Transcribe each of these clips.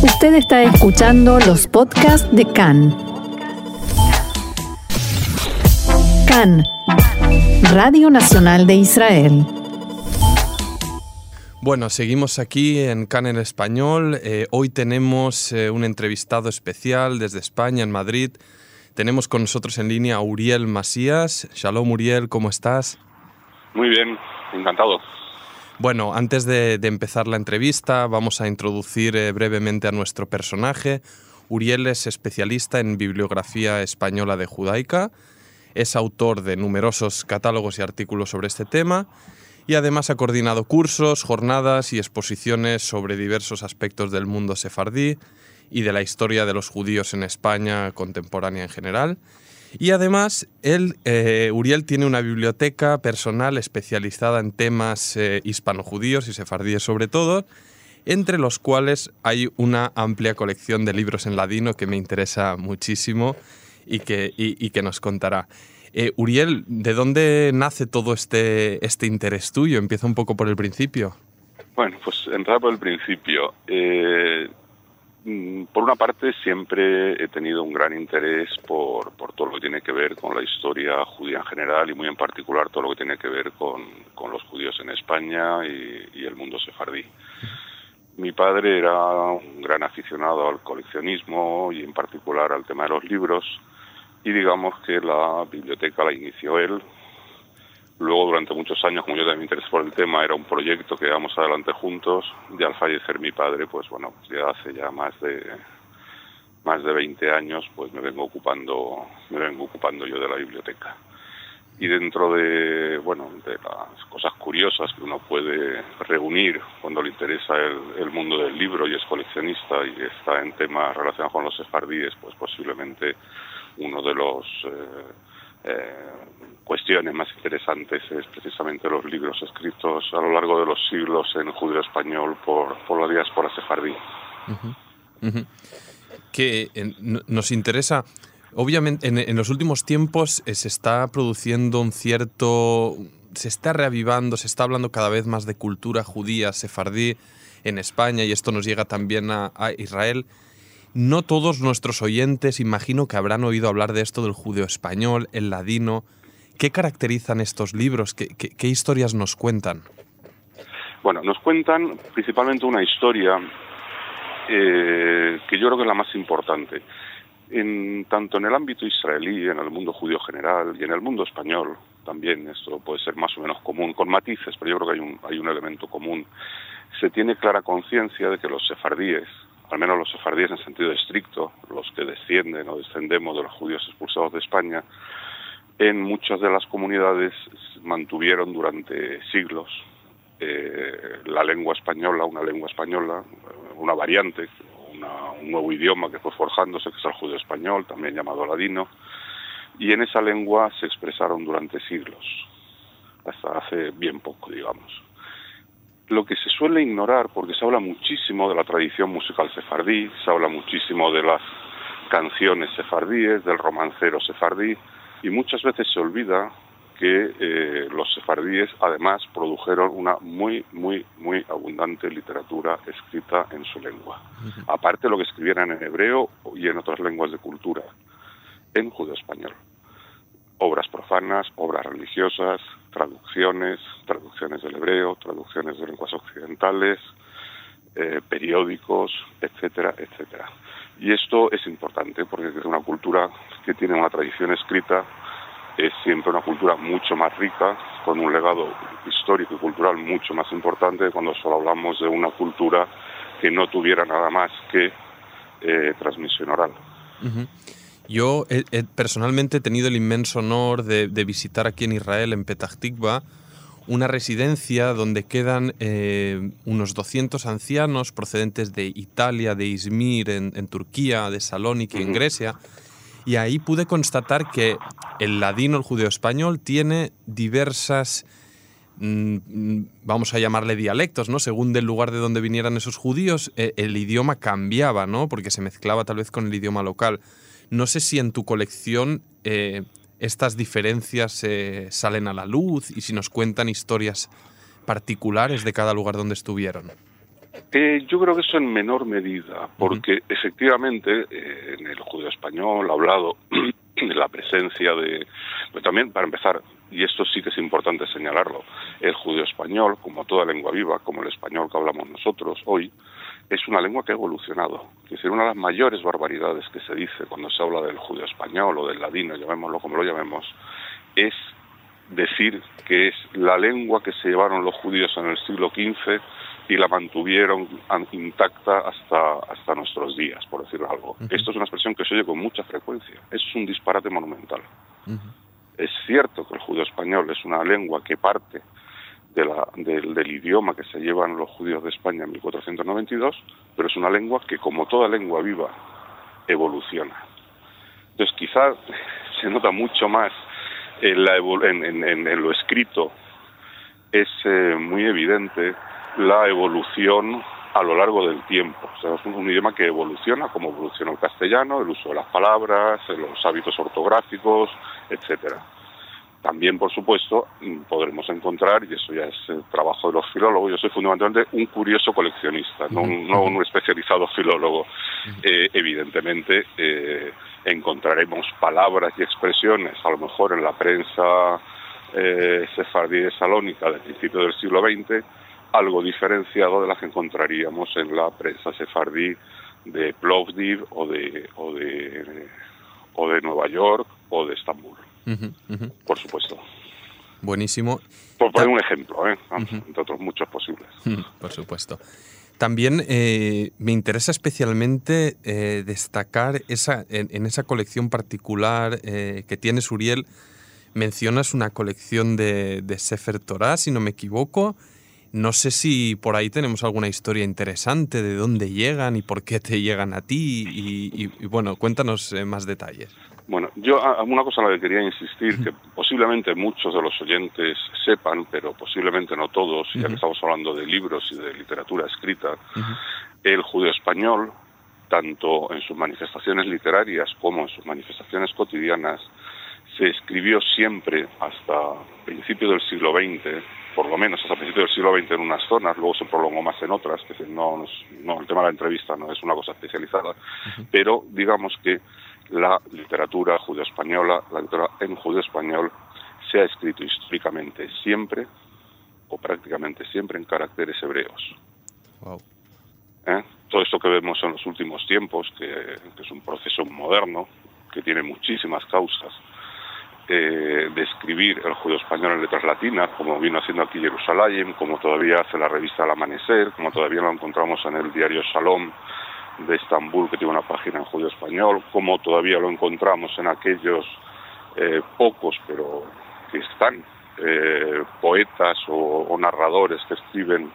Usted está escuchando los podcasts de CAN. CAN, Radio Nacional de Israel. Bueno, seguimos aquí en CAN en español. Eh, hoy tenemos eh, un entrevistado especial desde España, en Madrid. Tenemos con nosotros en línea a Uriel Masías. Shalom, Uriel, ¿cómo estás? Muy bien, encantado. Bueno, antes de, empezar la entrevista, vamos a introducir eh, brevemente a nuestro personaje. Uriel es especialista en bibliografía española de judaica, es autor de numerosos catálogos y artículos sobre este tema y además ha coordinado cursos, jornadas y exposiciones sobre diversos aspectos del mundo sefardí y de la historia de los judíos en España contemporánea en general. Y además, él, eh, Uriel tiene una biblioteca personal especializada en temas eh, hispano-judíos y sefardíes sobre todo, entre los cuales hay una amplia colección de libros en ladino que me interesa muchísimo y que, y, que nos contará. Eh, Uriel, ¿de dónde nace todo este, este interés tuyo? Empieza un poco por el principio. Bueno, pues entrar por el principio. Mm, por una parte, siempre he tenido un gran interés por, por, todo lo que tiene que ver con la historia judía en general y muy en particular todo lo que tiene que ver con, con los judíos en España y, el mundo sefardí. Mi padre era un gran aficionado al coleccionismo y en particular al tema de los libros y digamos que la biblioteca la inició él Luego, durante muchos años, como yo también me interesé por el tema, era un proyecto que íbamos adelante juntos. Y al fallecer mi padre, pues bueno, ya hace ya más de más de 20 años, pues me vengo ocupando me vengo ocupando yo de la biblioteca. Y dentro de bueno de las cosas curiosas que uno puede reunir cuando le interesa el, mundo del libro y es coleccionista y está en temas relacionados con los esfardíes, pues posiblemente uno de los eh, eh, cuestiones más interesantes es precisamente los libros escritos a lo largo de los siglos en judío español por, por la diáspora sefardí. Que nos interesa, obviamente en, los últimos tiempos eh, se está produciendo un cierto, se está reavivando, se está hablando cada vez más de cultura judía sefardí en España y esto nos llega también a Israel. No todos nuestros oyentes imagino que habrán oído hablar de esto del judeo español, el ladino. ¿Qué caracterizan estos libros? ¿Qué, historias nos cuentan? Bueno, nos cuentan principalmente una historia eh, que yo creo que es la más importante. En, tanto en el ámbito israelí, en el mundo judío general y en el mundo español también, esto puede ser más o menos común, con matices, pero yo creo que hay un, hay un elemento común. Se tiene clara conciencia de que los sefardíes, al menos los sefardíes en sentido estricto, los que descienden o descendemos de los judíos expulsados de España, en muchas de las comunidades mantuvieron durante siglos eh, la lengua española, una lengua española, una variante, un nuevo idioma que fue forjándose, que es el judío español, también llamado ladino, y en esa lengua se expresaron durante siglos, hasta hace bien poco, digamos. Lo que se suele ignorar, porque se habla muchísimo de la tradición musical sefardí, se habla muchísimo de las canciones sefardíes, del romancero sefardí, y muchas veces se olvida que eh, los sefardíes además produjeron una muy, muy, muy abundante literatura escrita en su lengua. Aparte de lo que escribieran en hebreo y en otras lenguas de cultura, en judeo español obras profanas, obras religiosas, traducciones, traducciones del hebreo, traducciones de lenguas occidentales, eh, periódicos, etcétera, etcétera. Y esto es importante porque es una cultura que tiene una tradición escrita, es siempre una cultura mucho más rica, con un legado histórico y cultural mucho más importante cuando solo hablamos de una cultura que no tuviera nada más que eh, transmisión oral. Yo he, personalmente he tenido el inmenso honor de, visitar aquí en Israel, en Petah Tikva, una residencia donde quedan eh, unos 200 ancianos procedentes de Italia, de Izmir, en, Turquía, de Salónica, en Grecia. Y ahí pude constatar que el ladino, el judeo español, tiene diversas, mm, vamos a llamarle dialectos, ¿no? Según del lugar de donde vinieran esos judíos, eh, el idioma cambiaba, ¿no? Porque se mezclaba tal vez con el idioma local. No sé si en tu colección eh, estas diferencias eh, salen a la luz y si nos cuentan historias particulares de cada lugar donde estuvieron. Eh, yo creo que eso en menor medida, porque efectivamente eh, en el judío español ha hablado de la presencia de... Pero también, para empezar, y esto sí que es importante señalarlo, el judío español, como toda lengua viva, como el español que hablamos nosotros hoy, es una lengua que ha evolucionado. Es decir, una de las mayores barbaridades que se dice cuando se habla del judío español o del ladino, llamémoslo como lo llamemos, es decir que es la lengua que se llevaron los judíos en el siglo XV y la mantuvieron intacta hasta, hasta nuestros días, por decirlo algo. Esto es una expresión que se oye con mucha frecuencia. Es un disparate monumental. Es cierto que el judío español es una lengua que parte de la, del idioma que se llevan los judíos de España en 1492, pero es una lengua que, como toda lengua viva, evoluciona. Entonces, quizás se nota mucho más en, la en, en, lo escrito, es eh, muy evidente la evolución a lo largo del tiempo. O sea, es un, idioma que evoluciona, como evoluciona el castellano, el uso de las palabras, los hábitos ortográficos, etcétera. También, por supuesto, podremos encontrar, y eso ya es el trabajo de los filólogos, yo soy fundamentalmente un curioso coleccionista, no un, especializado filólogo. Eh, evidentemente, eh, encontraremos palabras y expresiones, a lo mejor en la prensa eh, sefardí de Salónica del principio del siglo XX, algo diferenciado de las que encontraríamos en la prensa sefardí de Plovdiv o de, o de, o de Nueva York o de Estambul. Por supuesto. Buenísimo. Por poner un ejemplo, ¿eh? entre otros muchos posibles. Por supuesto. También eh, me interesa especialmente eh, destacar esa, en, esa colección particular eh, que tienes, Uriel, mencionas una colección de, de Sefer Torah, si no me equivoco, no sé si por ahí tenemos alguna historia interesante de dónde llegan y por qué te llegan a ti. Y, bueno, cuéntanos eh, más detalles. Bueno, yo una cosa en la que quería insistir, que posiblemente muchos de los oyentes sepan, pero posiblemente no todos, ya que estamos hablando de libros y de literatura escrita, el judío español, tanto en sus manifestaciones literarias como en sus manifestaciones cotidianas, se escribió siempre hasta principios del siglo XX por lo menos hasta principios del siglo XX en unas zonas, luego se prolongó más en otras, que no, no el tema de la entrevista no es una cosa especializada, pero digamos que la literatura judeo-española, la literatura en judeo-español, se ha escrito históricamente siempre, o prácticamente siempre, en caracteres hebreos. ¿Eh? Todo esto que vemos en los últimos tiempos, que es un proceso moderno, que tiene muchísimas causas, eh, el judío español en letras latinas, como vino haciendo aquí Jerusalén, como todavía hace la revista El Amanecer, como todavía lo encontramos en el diario Shalom de Estambul, que tiene una página en judío español, como todavía lo encontramos en aquellos eh, pocos, pero que están, eh, poetas o, narradores que escriben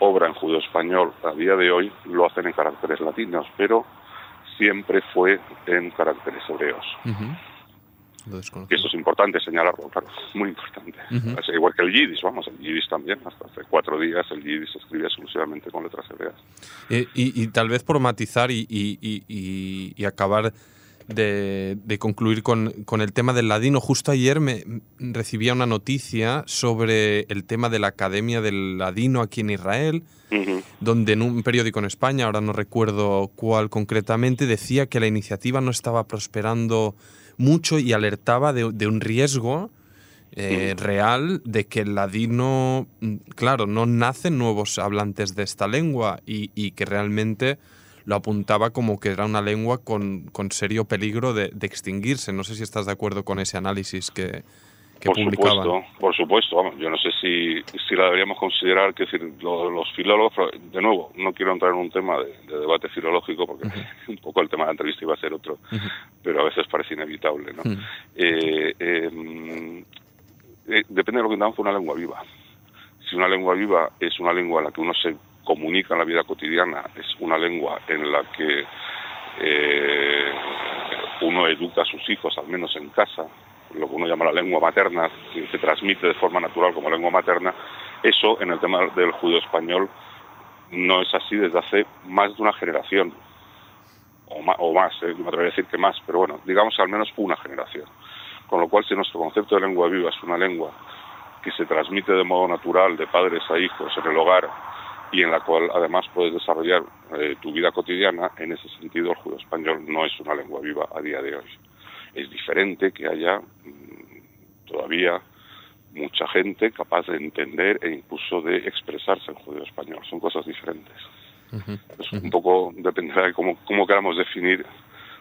obra en judío español a día de hoy, lo hacen en caracteres latinos, pero siempre fue en caracteres hebreos. Y esto es importante señalarlo, claro, muy importante. igual que el yidis, vamos, el yidis también, hasta hace cuatro días el yidis se escribe exclusivamente con letras hebreas. Eh, y, tal vez por matizar y, acabar de, concluir con, el tema del ladino, justo ayer me recibía una noticia sobre el tema de la Academia del Ladino aquí en Israel, donde en un periódico en España, ahora no recuerdo cuál concretamente, decía que la iniciativa no estaba prosperando mucho y alertaba de, un riesgo eh, real de que el ladino, mm, claro, no nacen nuevos hablantes de esta lengua y, que realmente lo apuntaba como que era una lengua con, serio peligro de, extinguirse. No sé si estás de acuerdo con ese análisis que, por Supuesto, por supuesto, yo no sé si, si la deberíamos considerar, que decir, los, filólogos, de nuevo, no quiero entrar en un tema de, debate filológico porque un poco el tema de la entrevista iba a ser otro, pero a veces parece inevitable, ¿no? Eh, em, eh, depende de lo que entendamos por una lengua viva. Si una lengua viva es una lengua en la que uno se comunica en la vida cotidiana, es una lengua en la que eh, uno educa a sus hijos, al menos en casa, lo que uno llama la lengua materna, que se transmite de forma natural como lengua materna, eso en el tema del judío español no es así desde hace más de una generación, o más, o más eh, me atrevería a decir que más, pero bueno, digamos al menos una generación. Con lo cual, si nuestro concepto de lengua viva es una lengua que se transmite de modo natural de padres a hijos en el hogar y en la cual además puedes desarrollar eh, tu vida cotidiana, en ese sentido el judío español no es una lengua viva a día de hoy. Es diferente que haya mm, todavía mucha gente capaz de entender e incluso de expresarse en judío español. Son cosas diferentes. Es un poco dependerá de cómo, cómo queramos definir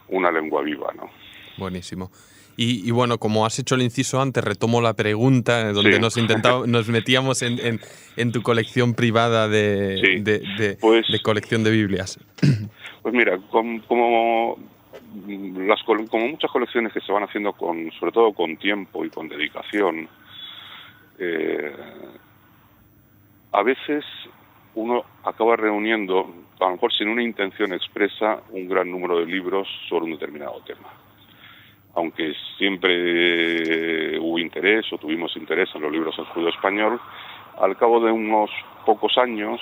una lengua viva, ¿no? Buenísimo. Y, bueno, como has hecho el inciso antes, retomo la pregunta, eh, donde nos, intentaba, nos metíamos en, en, tu colección privada de, de, pues colección de Biblias. Pues mira, como, las, como muchas colecciones que se van haciendo con, sobre todo con tiempo y con dedicación, eh, a veces uno acaba reuniendo, a lo mejor sin una intención expresa, un gran número de libros sobre un determinado tema. Aunque siempre hubo interés o tuvimos interés en los libros en judío español, al cabo de unos pocos años,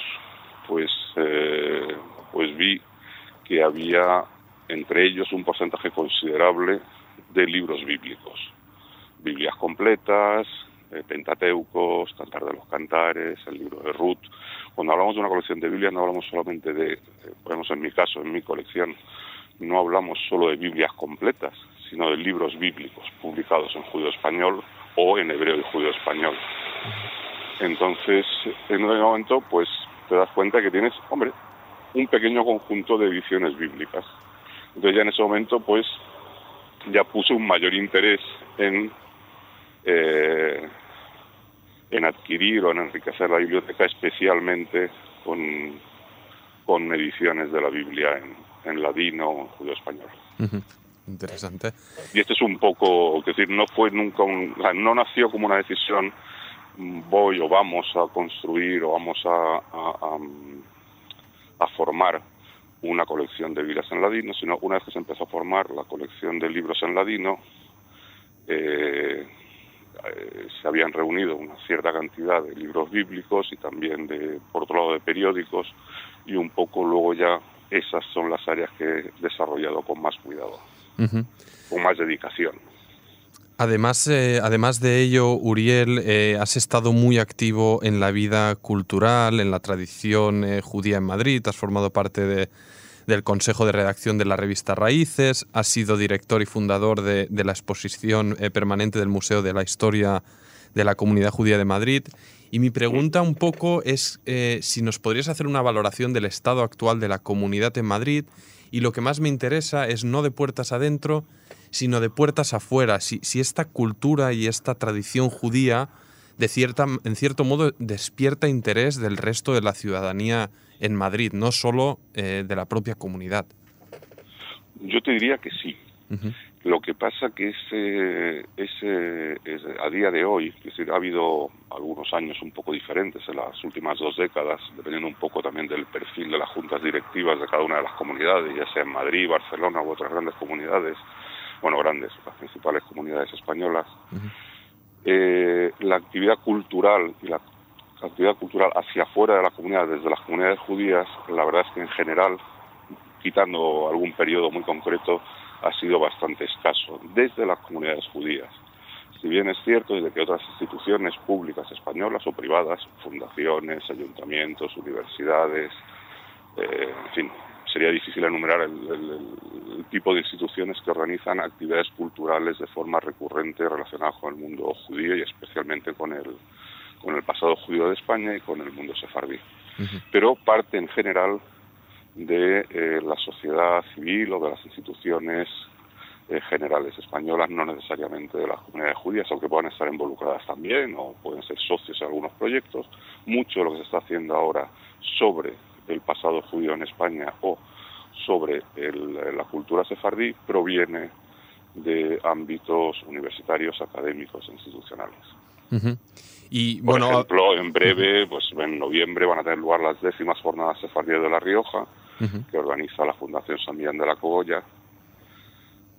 pues, eh, pues vi que había entre ellos un porcentaje considerable de libros bíblicos. Biblias completas, eh, Pentateucos, Cantar de los Cantares, el libro de Ruth. Cuando hablamos de una colección de Biblias no hablamos solamente de, eh, en mi caso, en mi colección, no hablamos solo de Biblias completas, sino de libros bíblicos publicados en judío español o en hebreo y judío español. Entonces, en un momento, pues te das cuenta que tienes, hombre, un pequeño conjunto de ediciones bíblicas. Entonces ya en ese momento, pues, ya puse un mayor interés en eh, en adquirir o en enriquecer la biblioteca, especialmente con, con ediciones de la Biblia en, en ladino o en judío español. Interesante. Y este es un poco, es decir, no fue nunca un, no nació como una decisión voy o vamos a construir o vamos a, a, a, formar una colección de Biblias en ladino, sino una vez que se empezó a formar la colección de libros en ladino, eh, eh, se habían reunido una cierta cantidad de libros bíblicos y también de, por otro lado, de periódicos y un poco luego ya esas son las áreas que he desarrollado con más cuidado, con más dedicación. Además, eh, además de ello, Uriel, eh, has estado muy activo en la vida cultural, en la tradición judía en Madrid, has formado parte de, del Consejo de Redacción de la revista Raíces, ha sido director y fundador de, la exposición eh, permanente del Museo de la Historia de la Comunidad Judía de Madrid. Y mi pregunta un poco es eh, si nos podrías hacer una valoración del estado actual de la comunidad en Madrid y lo que más me interesa es no de puertas adentro, sino de puertas afuera, si, si esta cultura y esta tradición judía de cierta, en cierto modo despierta interés del resto de la ciudadanía en Madrid, no solo eh, de la propia comunidad. Yo te diría que sí. Lo que pasa que es, es, a día de hoy, es decir, ha habido algunos años un poco diferentes en las últimas dos décadas, dependiendo un poco también del perfil de las juntas directivas de cada una de las comunidades, ya sea en Madrid, Barcelona u otras grandes comunidades, bueno, grandes, las principales comunidades españolas. Eh, la actividad cultural y la actividad cultural hacia afuera de la comunidad, desde las comunidades judías, la verdad es que en general, quitando algún periodo muy concreto, ha sido bastante escaso, desde las comunidades judías. Si bien es cierto desde que otras instituciones públicas españolas o privadas, fundaciones, ayuntamientos, universidades, eh, en fin, sería difícil enumerar el, tipo de instituciones que organizan actividades culturales de forma recurrente relacionadas con el mundo judío y especialmente con el, con el pasado judío de España y con el mundo sefardí. Pero parte en general de eh, la sociedad civil o de las instituciones eh, generales españolas, no necesariamente de las comunidades judías, aunque puedan estar involucradas también o pueden ser socios en algunos proyectos. Mucho de lo que se está haciendo ahora sobre el pasado judío en España o sobre la cultura sefardí proviene de ámbitos universitarios, académicos, e institucionales. Y, Por ejemplo, en breve, pues en noviembre van a tener lugar las décimas jornadas sefardíes de La Rioja, que organiza la Fundación San Millán de la Cogolla,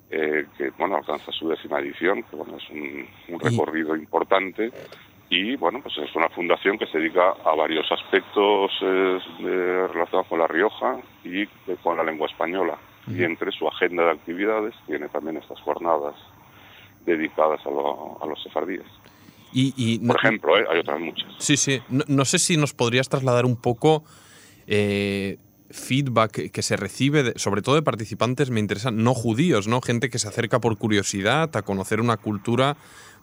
eh, que bueno alcanza su décima edición, que bueno es un, recorrido importante y bueno, pues es una fundación que se dedica a varios aspectos eh, relacionados con La Rioja y con la lengua española. Y entre su agenda de actividades tiene también estas jornadas dedicadas a, los sefardíes. Y, Por ejemplo, ¿eh? hay otras muchas. Sí, sí. No, sé si nos podrías trasladar un poco eh, feedback que se recibe, sobre todo de participantes, me interesan, no judíos, ¿no? Gente que se acerca por curiosidad a conocer una cultura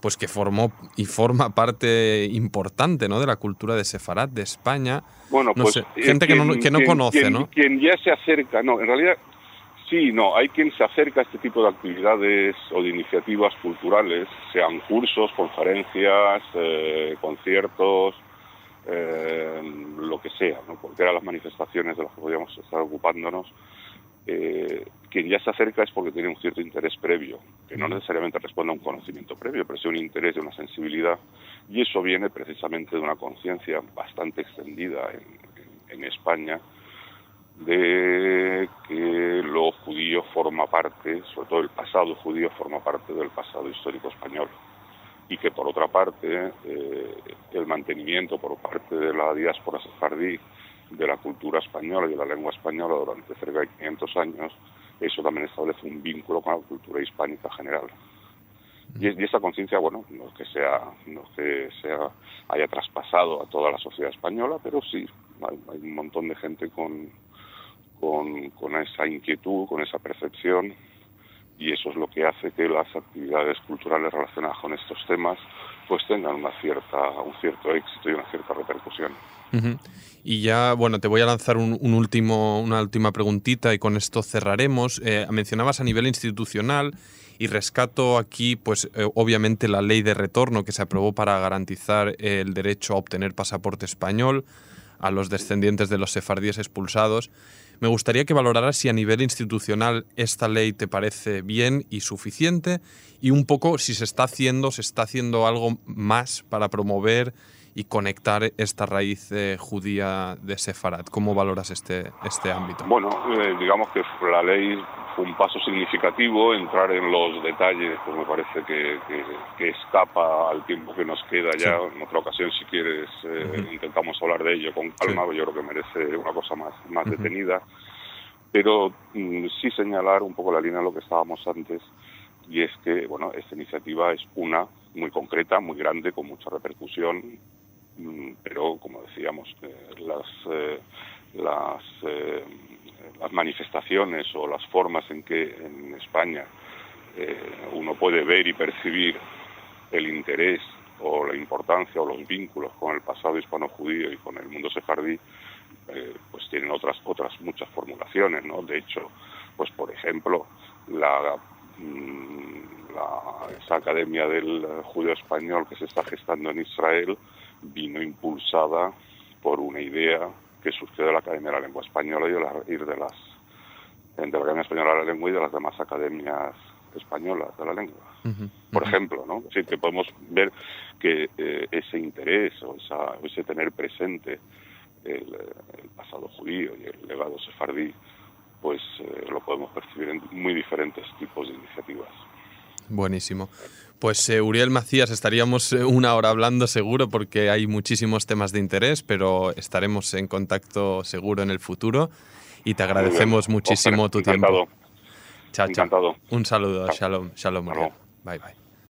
pues que formó y forma parte importante ¿no? de la cultura de Sefarad, de España. Bueno, pues eh, gente que no, que no conoce, ¿no? Quien ya se acerca, no, en realidad sí, no, hay quien se acerca a este tipo de actividades o de iniciativas culturales, sean cursos, conferencias, eh, conciertos, eh, lo que sea, ¿no? porque eran las manifestaciones de las que podíamos estar ocupándonos. Eh, quien ya se acerca es porque tiene un cierto interés previo, que no necesariamente responde a un conocimiento previo, pero sí un interés una sensibilidad, y eso viene precisamente de una conciencia bastante extendida en, en, España de que lo judío forma parte, sobre todo el pasado judío forma parte del pasado histórico español. Y que por otra parte eh, el mantenimiento por parte de la diáspora sefardí de la cultura española y de la lengua española durante cerca de 500 años, eso también establece un vínculo con la cultura hispánica general. Y, y esa conciencia, bueno, no es que sea, no que sea, haya traspasado a toda la sociedad española, pero sí, hay, hay un montón de gente con, con, con esa inquietud, con esa percepción, y eso es lo que hace que las actividades culturales relacionadas con estos temas pues tengan una cierta, un cierto éxito y una cierta repercusión. Y ya, bueno, te voy a lanzar un, último, una última preguntita y con esto cerraremos. Eh, mencionabas a nivel institucional y rescato aquí, pues eh, obviamente la ley de retorno que se aprobó para garantizar el derecho a obtener pasaporte español a los descendientes de los sefardíes expulsados. Me gustaría que valoraras si a nivel institucional esta ley te parece bien y suficiente y un poco si se está haciendo, se está haciendo algo más para promover y conectar esta raíz eh, judía de Sefarad. ¿Cómo valoras este, este ámbito? Bueno, eh, digamos que la ley fue un paso significativo, entrar en los detalles, pues me parece que, que, escapa al tiempo que nos queda ya. En otra ocasión, si quieres, eh, intentamos hablar de ello con calma, yo creo que merece una cosa más, más detenida. Pero mm, sí señalar un poco la línea de lo que estábamos antes, y es que, bueno, esta iniciativa es una muy concreta, muy grande, con mucha repercusión, pero como decíamos, las, eh, las, eh, las manifestaciones o las formas en que en España eh, uno puede ver y percibir el interés o la importancia o los vínculos con el pasado hispano-judío y con el mundo sefardí, pues tienen otras otras muchas formulaciones, ¿no? De hecho, pues por ejemplo, la, mm, la esa academia del judío español que se está gestando en Israel, vino impulsada por una idea que surgió de la Academia de la Lengua Española y de, la, de las de la Academia Española de la Lengua y de las demás academias españolas de la lengua. Por ejemplo, ¿no? Sí, que podemos ver que eh, ese interés o esa, ese tener presente el, pasado judío y el legado sefardí, pues eh, lo podemos percibir en muy diferentes tipos de iniciativas. Buenísimo. Pues eh, Uriel Macías, estaríamos eh, una hora hablando seguro porque hay muchísimos temas de interés, pero estaremos en contacto seguro en el futuro y te agradecemos muchísimo tu tiempo. Chao, chao. Un saludo, shalom, shalom, Uriel. Bye, bye.